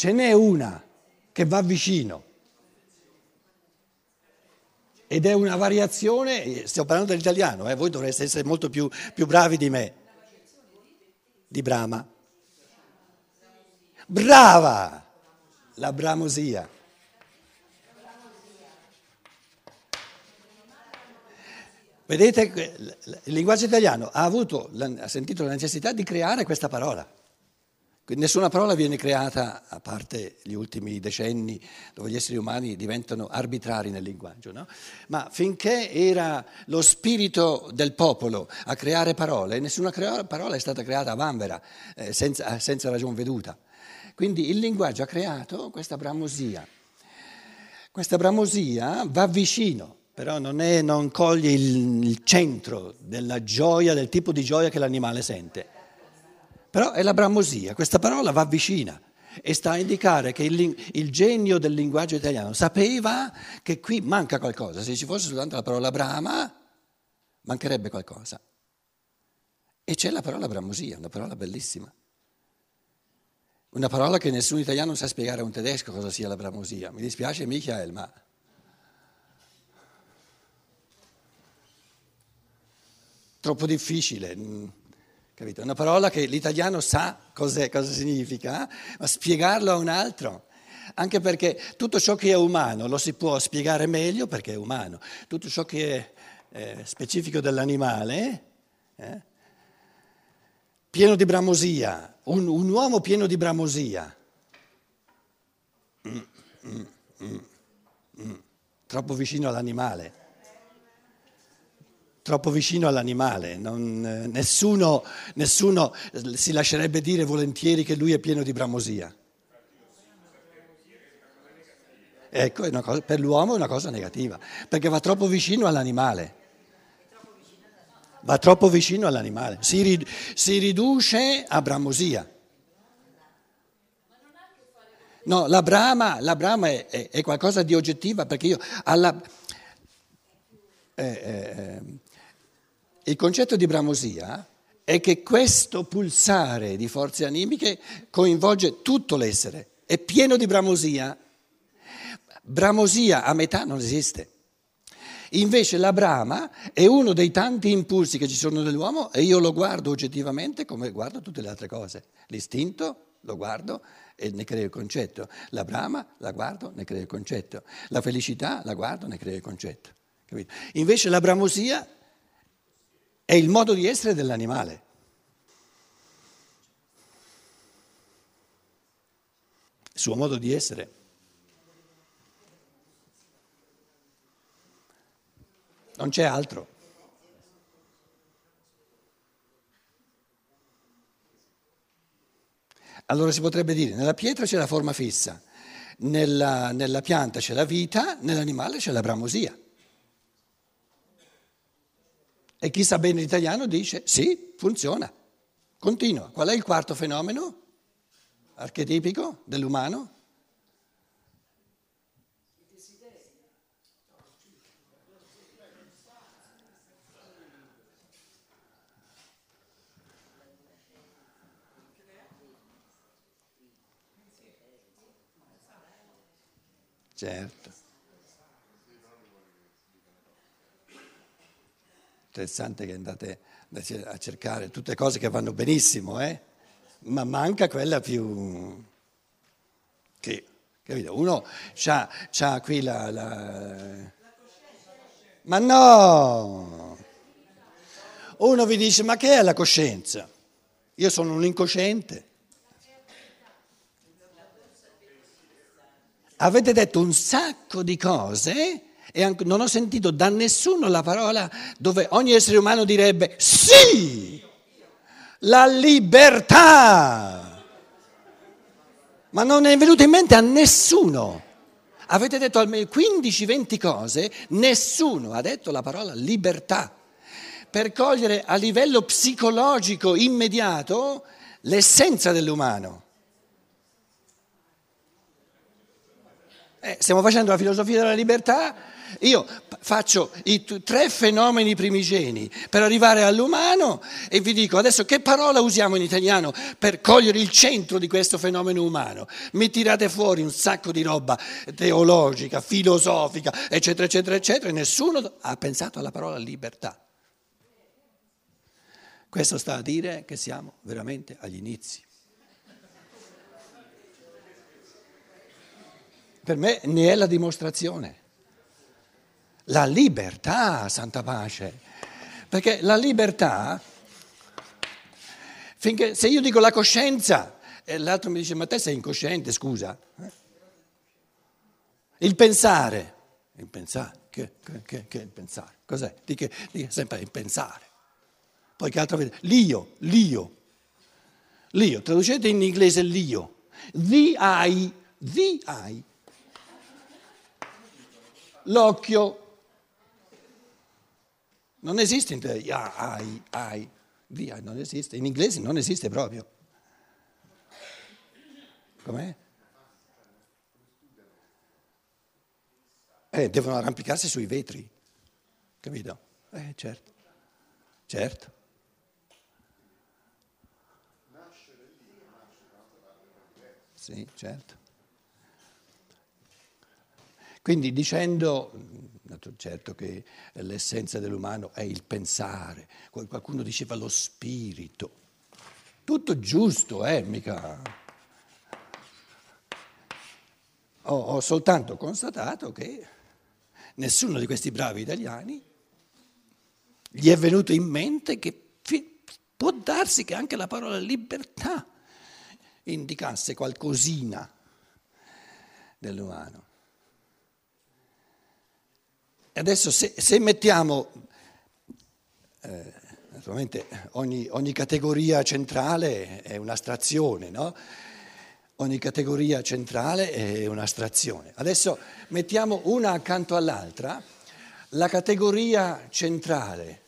ce n'è una che va vicino. Ed è una variazione, stiamo parlando dell'italiano, eh, voi dovreste essere molto più, più bravi di me. Di Brahma. Brava! La bramosia. Vedete, il linguaggio italiano ha, avuto, ha sentito la necessità di creare questa parola. Nessuna parola viene creata, a parte gli ultimi decenni dove gli esseri umani diventano arbitrari nel linguaggio, no? ma finché era lo spirito del popolo a creare parole, nessuna parola è stata creata a vanvera, eh, senza, senza ragion veduta. Quindi il linguaggio ha creato questa bramosia. Questa bramosia va vicino, però non, è, non coglie il, il centro della gioia, del tipo di gioia che l'animale sente. Però è la bramosia, questa parola va vicina e sta a indicare che il, il, genio del linguaggio italiano sapeva che qui manca qualcosa. Se ci fosse soltanto la parola brama, mancherebbe qualcosa. E c'è la parola bramosia, una parola bellissima. Una parola che nessun italiano sa spiegare a un tedesco cosa sia la bramosia. Mi dispiace Michael, ma... Troppo difficile, mm, capito? Una parola che l'italiano sa cosa significa, ma spiegarlo a un altro anche perché tutto ciò che è umano lo si può spiegare meglio perché è umano, tutto ciò che è eh, specifico dell'animale, eh, pieno di bramosia, un, un uomo pieno di bramosia. Mm, mm, mm, mm, troppo vicino all'animale. Troppo vicino all'animale. Non, nessuno, nessuno si lascerebbe dire volentieri che lui è pieno di bramosia. Ecco, cosa, per l'uomo è una cosa negativa, perché va troppo vicino all'animale va troppo vicino all'animale, si, si riduce a bramosia. No, la brama, la brama è, è, è, qualcosa di oggettiva perché io alla, eh, eh, il concetto di bramosia è che questo pulsare di forze animiche coinvolge tutto l'essere, è pieno di bramosia. Bramosia a metà non esiste. Invece la brama è uno dei tanti impulsi che ci sono nell'uomo e io lo guardo oggettivamente come guardo tutte le altre cose. L'istinto lo guardo e ne creo il concetto. La brama la guardo, ne creo il concetto. La felicità la guardo, ne creo il concetto. Capito? Invece la bramosia è il modo di essere dell'animale. Il suo modo di essere. non c'è altro. Allora si potrebbe dire, nella pietra c'è la forma fissa, nella, nella pianta c'è la vita, nell'animale c'è la bramosia. E chi sa bene l'italiano dice sì, funziona, continua. Qual è il quarto fenomeno archetipico dell'umano? Certo. Interessante che andate a cercare tutte cose che vanno benissimo, eh? ma manca quella più... che, capito? Uno ha qui la, la... Ma no! Uno vi dice, ma che è la coscienza? Io sono un incosciente. Avete detto un sacco di cose e non ho sentito da nessuno la parola dove ogni essere umano direbbe sì, la libertà. Ma non è venuto in mente a nessuno. Avete detto almeno 15-20 cose, nessuno ha detto la parola libertà. Per cogliere a livello psicologico immediato l'essenza dell'umano. Eh, stiamo facendo la filosofia della libertà io faccio i tre fenomeni primigeni per arrivare all'umano e vi dico adesso che parola usiamo in italiano per cogliere il centro di questo fenomeno umano. Mi tirate fuori un sacco di roba teologica, filosofica, eccetera, eccetera, eccetera, e nessuno ha pensato alla parola libertà. Questo sta a dire che siamo veramente agli inizi. Per me ne è la dimostrazione. La libertà, santa pace. Perché la libertà, finché, se io dico la coscienza e l'altro mi dice ma te sei incosciente, scusa. Eh? Il pensare, il pensare, che, che, che, è il pensare? Cos'è? Dica, dica sempre il pensare. Poi che altro vede? L'io, l'io. L'io, traducete in inglese l'io. The I, the I. L'occhio. Non esiste in I, I, the I, non esiste. In inglese non esiste proprio. Com'è? Eh, devono arrampicarsi sui vetri, capito? Eh, certo, certo. Sì, certo. Quindi dicendo, certo che l'essenza dell'umano è il pensare, qualcuno diceva lo spirito, tutto giusto, eh, mica... Ho, ho soltanto constatato che nessuno di questi bravi italiani gli è venuto in mente che può darsi che anche la parola libertà indicasse qualcosina dell'umano. Adesso se, se mettiamo, eh, naturalmente ogni, ogni, categoria centrale è un'astrazione, no? Ogni categoria centrale è un'astrazione. Adesso mettiamo una accanto all'altra, la categoria centrale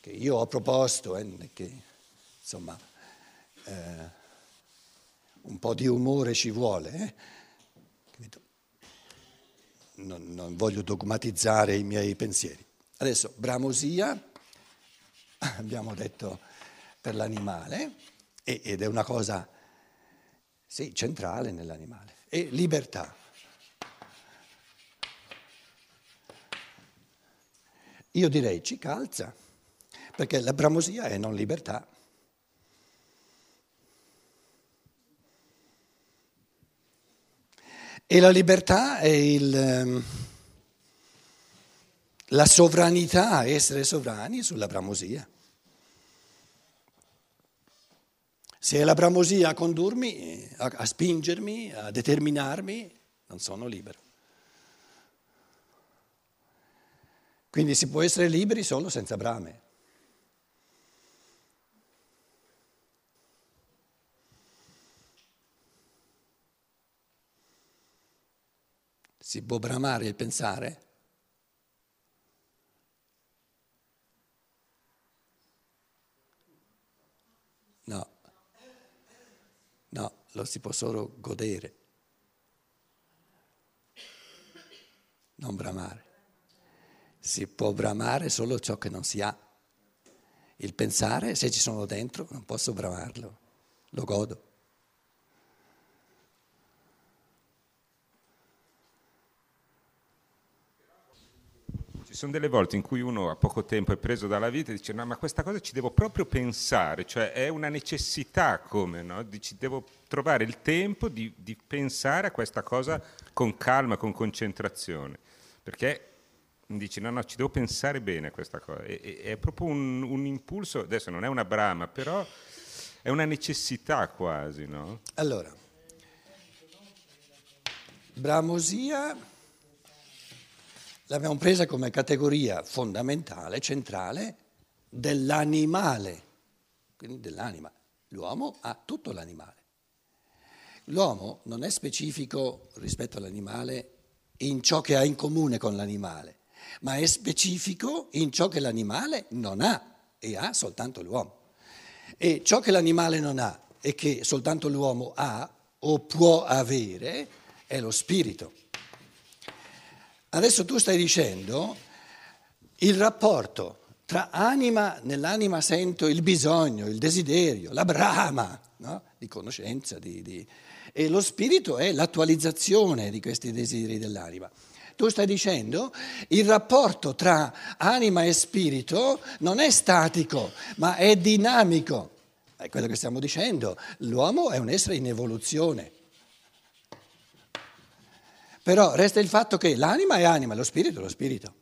che io ho proposto, eh, che insomma... Eh, un po' di umore ci vuole. Eh? Non, non, voglio dogmatizzare i miei pensieri. Adesso, bramosia, abbiamo detto per l'animale, ed è una cosa, sì, centrale nell'animale, e libertà. Io direi ci calza, perché la bramosia è non libertà. E la libertà è il, ehm, la sovranità, essere sovrani sulla bramosia. Se è la bramosia a condurmi, a, a spingermi, a determinarmi, non sono libero. Quindi si può essere liberi solo senza brame. Si può bramare il pensare? No, no, lo si può solo godere, non bramare. Si può bramare solo ciò che non si ha. Il pensare, se ci sono dentro, non posso bramarlo, lo godo. Sono delle volte in cui uno a poco tempo è preso dalla vita e dice no ma questa cosa ci devo proprio pensare, cioè è una necessità come, no? Dici, devo trovare il tempo di, di, pensare a questa cosa con calma, con concentrazione, perché dici no no ci devo pensare bene a questa cosa, e, e, è proprio un, un, impulso, adesso non è una brama, però è una necessità quasi, no? Allora, bramosia l'abbiamo presa come categoria fondamentale, centrale dell'animale, quindi dell'anima. L'uomo ha tutto l'animale. L'uomo non è specifico rispetto all'animale in ciò che ha in comune con l'animale, ma è specifico in ciò che l'animale non ha e ha soltanto l'uomo. E ciò che l'animale non ha e che soltanto l'uomo ha o può avere è lo spirito. Adesso tu stai dicendo il rapporto tra anima, nell'anima sento il bisogno, il desiderio, la brama no? di conoscenza, di, di, e lo spirito è l'attualizzazione di questi desideri dell'anima. Tu stai dicendo il rapporto tra anima e spirito non è statico, ma è dinamico. È quello che stiamo dicendo. L'uomo è un essere in evoluzione. Però resta il fatto che l'anima è anima, lo spirito è lo spirito.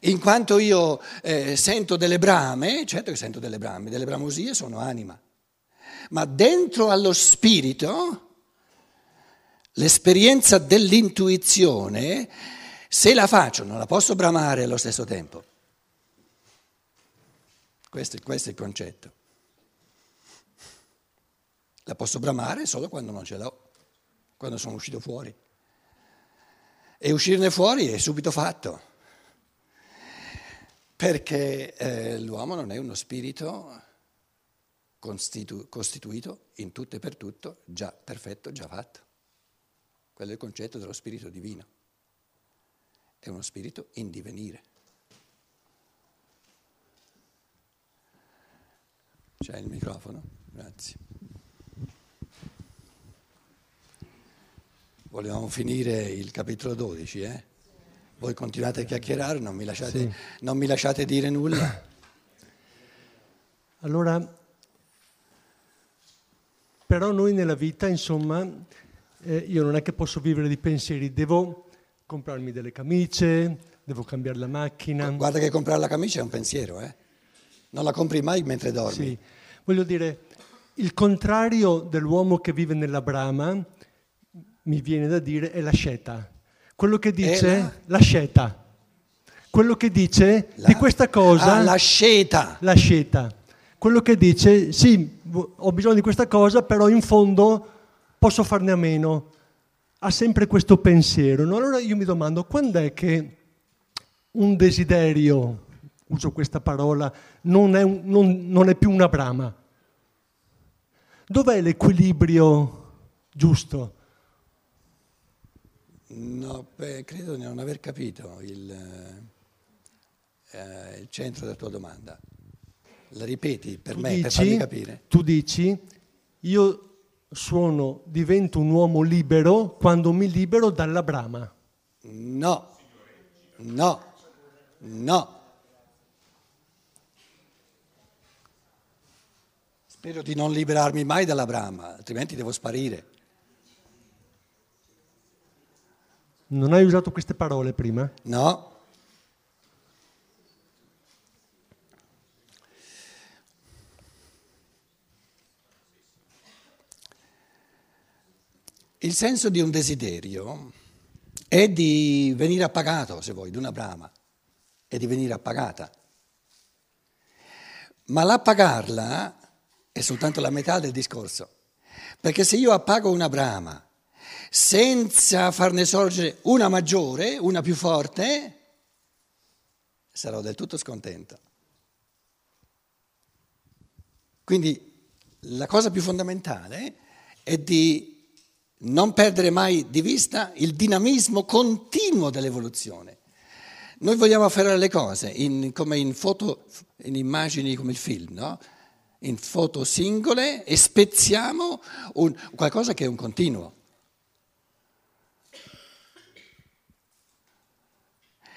In quanto io eh, sento delle brame, certo che sento delle brame, delle bramosie sono anima, ma dentro allo spirito l'esperienza dell'intuizione, se la faccio non la posso bramare allo stesso tempo. Questo, questo è il concetto. La posso bramare solo quando non ce l'ho, quando sono uscito fuori. E uscirne fuori è subito fatto perché eh, l'uomo non è uno spirito costitu- costituito in tutto e per tutto, già perfetto, già fatto. Quello è il concetto dello spirito divino. È uno spirito in divenire. C'è il microfono? Grazie. Volevamo finire il capitolo 12, eh? Voi continuate a chiacchierare, non mi lasciate, sì. non mi lasciate dire nulla. Allora, però noi nella vita, insomma, eh, io non è che posso vivere di pensieri, devo comprarmi delle camicie, devo cambiare la macchina. Guarda che comprare la camicia è un pensiero, eh? Non la compri mai mentre dormi. Sì, voglio dire, il contrario dell'uomo che vive nella brama, mi viene da dire, è la sceta. Quello che dice la... la sceta. Quello che dice la... di questa cosa... Ah, la sceta. La sceta. Quello che dice, sì, ho bisogno di questa cosa, però in fondo posso farne a meno. Ha sempre questo pensiero. No? Allora io mi domando, quando è che un desiderio, uso questa parola, non è, un, non, non è più una brama? Dov'è l'equilibrio giusto? No, beh, credo di non aver capito il, eh, il, centro della tua domanda. La ripeti per tu me, dici, per farmi capire? Tu dici, io sono, divento un uomo libero quando mi libero dalla brama. No, no, no. Spero di non liberarmi mai dalla brama, altrimenti devo sparire. Non hai usato queste parole prima? No. Il senso di un desiderio è di venire appagato, se vuoi, di una brama, è di venire appagata. Ma l'appagarla è soltanto la metà del discorso. Perché se io appago una brama senza farne sorgere una maggiore, una più forte, sarò del tutto scontento. Quindi la cosa più fondamentale è di non perdere mai di vista il dinamismo continuo dell'evoluzione. Noi vogliamo afferrare le cose in, come in foto, in immagini come il film, no? in foto singole e spezziamo un, qualcosa che è un continuo.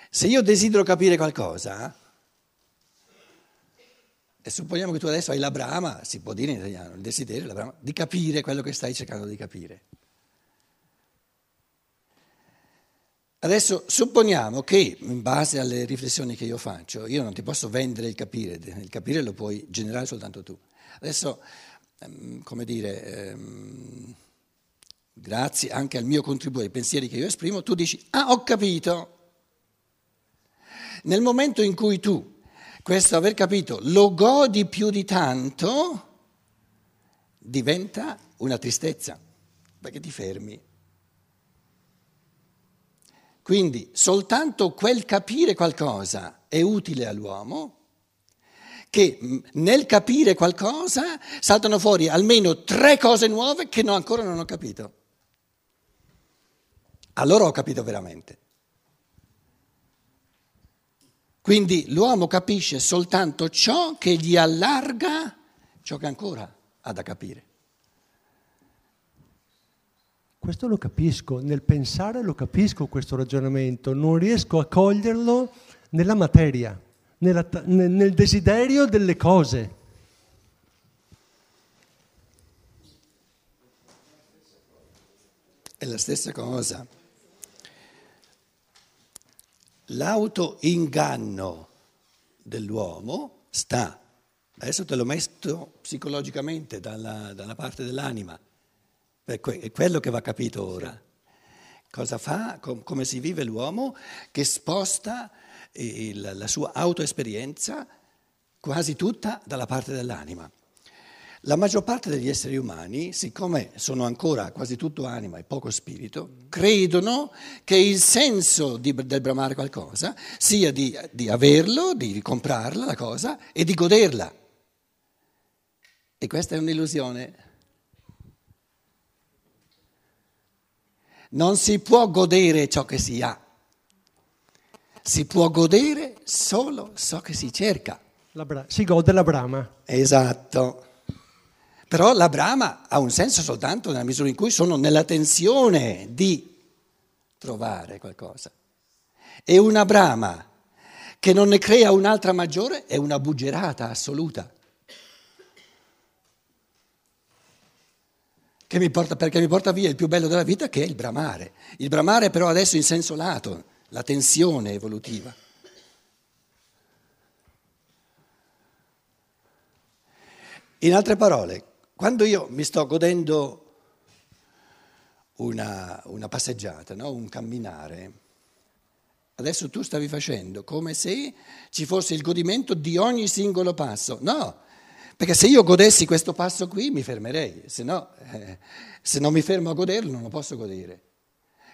Se io desidero capire qualcosa, e supponiamo che tu adesso hai la brama, si può dire in italiano, il desiderio, la brama, di capire quello che stai cercando di capire. Adesso supponiamo che, in base alle riflessioni che io faccio, io non ti posso vendere il capire, il capire lo puoi generare soltanto tu. Adesso, ehm, come dire, ehm, grazie anche al mio contributo, ai pensieri che io esprimo, tu dici, ah ho capito. Nel momento in cui tu questo aver capito lo godi più di tanto, diventa una tristezza, perché ti fermi. Quindi soltanto quel capire qualcosa è utile all'uomo, che nel capire qualcosa saltano fuori almeno tre cose nuove che no, ancora non ho capito. Allora ho capito veramente. Quindi l'uomo capisce soltanto ciò che gli allarga ciò che ancora ha da capire. Questo lo capisco, nel pensare lo capisco questo ragionamento, non riesco a coglierlo nella materia, nella, nel desiderio delle cose. È la stessa cosa. L'autoinganno dell'uomo sta, adesso te lo metto psicologicamente dalla, dalla parte dell'anima, è quello che va capito ora. Cosa fa, com- come si vive l'uomo che sposta il, la sua autoesperienza quasi tutta dalla parte dell'anima. La maggior parte degli esseri umani, siccome sono ancora quasi tutto anima e poco spirito, credono che il senso di, del bramare qualcosa sia di, di averlo, di comprarla la cosa e di goderla. E questa è un'illusione. Non si può godere ciò che si ha, si può godere solo ciò che si cerca. Bra- si gode la brama. Esatto. Però la brama ha un senso soltanto nella misura in cui sono nella tensione di trovare qualcosa. E una brama che non ne crea un'altra maggiore è una buggerata assoluta. mi porta, perché mi porta via il più bello della vita che è il bramare. Il bramare però adesso in senso lato, la tensione evolutiva. In altre parole, quando io mi sto godendo una, una passeggiata, no? un camminare, adesso tu stavi facendo come se ci fosse il godimento di ogni singolo passo. No, perché se io godessi questo passo qui mi fermerei, se no, eh, se non mi fermo a goderlo non lo posso godere.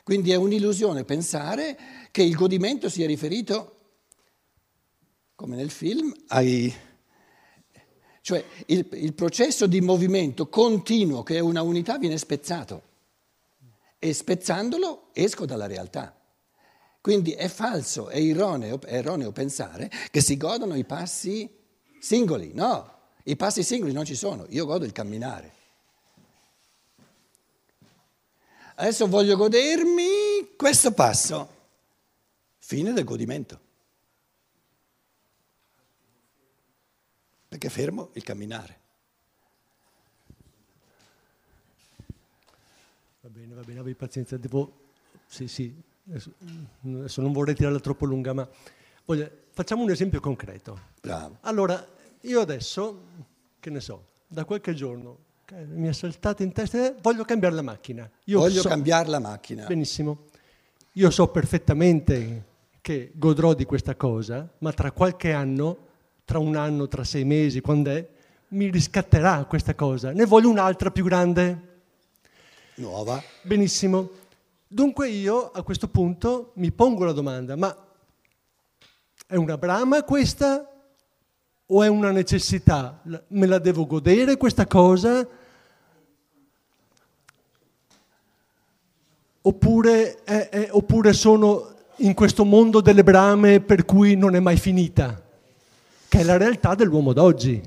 Quindi è un'illusione pensare che il godimento sia riferito, come nel film, ai... cioè il, il processo di movimento continuo che è una unità viene spezzato e spezzandolo esco dalla realtà. Quindi è falso, è erroneo, è erroneo pensare che si godano i passi singoli, no, i passi singoli non ci sono, io godo il camminare. Adesso voglio godermi questo passo. Fine del godimento. Perché fermo il camminare. Va bene, va bene, abbi pazienza. Devo... Sì, sì, adesso, adesso non vorrei tirarla troppo lunga, ma voglio... facciamo un esempio concreto. Bravo. Allora, io adesso, che ne so, da qualche giorno mi è saltato in testa, eh, voglio cambiare la macchina. Io voglio so, cambiare la macchina. Benissimo. Io so perfettamente che godrò di questa cosa, ma tra qualche anno, tra un anno, tra sei mesi, quando è, mi riscatterà questa cosa. Ne voglio un'altra più grande. Nuova. Benissimo. Dunque io a questo punto mi pongo la domanda, ma è una brama questa o è una necessità? Me la devo godere questa cosa? Oppure, è, è, oppure sono in questo mondo delle brame per cui non è mai finita? Che è la realtà dell'uomo d'oggi.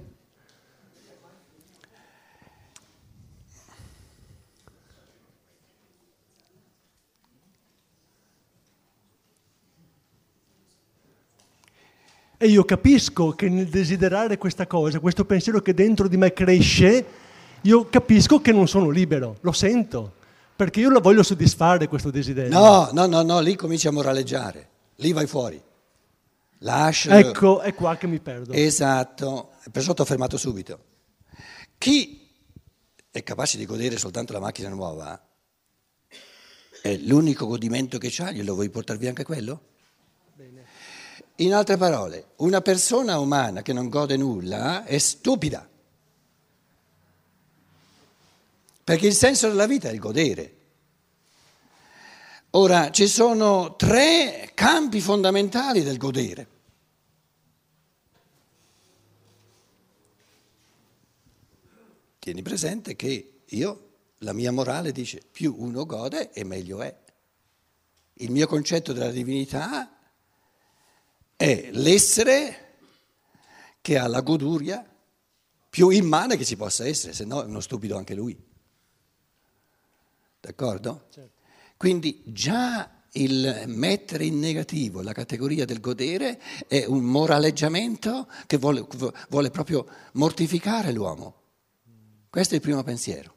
E io capisco che nel desiderare questa cosa, questo pensiero che dentro di me cresce, io capisco che non sono libero, lo sento, perché io lo voglio soddisfare questo desiderio. No, no, no, no, lì cominci a moraleggiare, lì vai fuori. Lascia. Ecco, è qua che mi perdo. Esatto, perciò ti ho fermato subito. Chi è capace di godere soltanto la macchina nuova, è l'unico godimento che c'ha, glielo vuoi portare via anche quello? In altre parole, una persona umana che non gode nulla è stupida. Perché il senso della vita è il godere. Ora, ci sono tre campi fondamentali del godere. Tieni presente che io, la mia morale dice, più uno gode e meglio è. Il mio concetto della divinità è l'essere che ha la goduria più immane che ci possa essere, se no è uno stupido anche lui. D'accordo? Certo. Quindi già il mettere in negativo la categoria del godere è un moraleggiamento che vuole, vuole proprio mortificare l'uomo. Questo è il primo pensiero.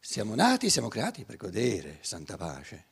Siamo nati, siamo creati per godere, santa pace.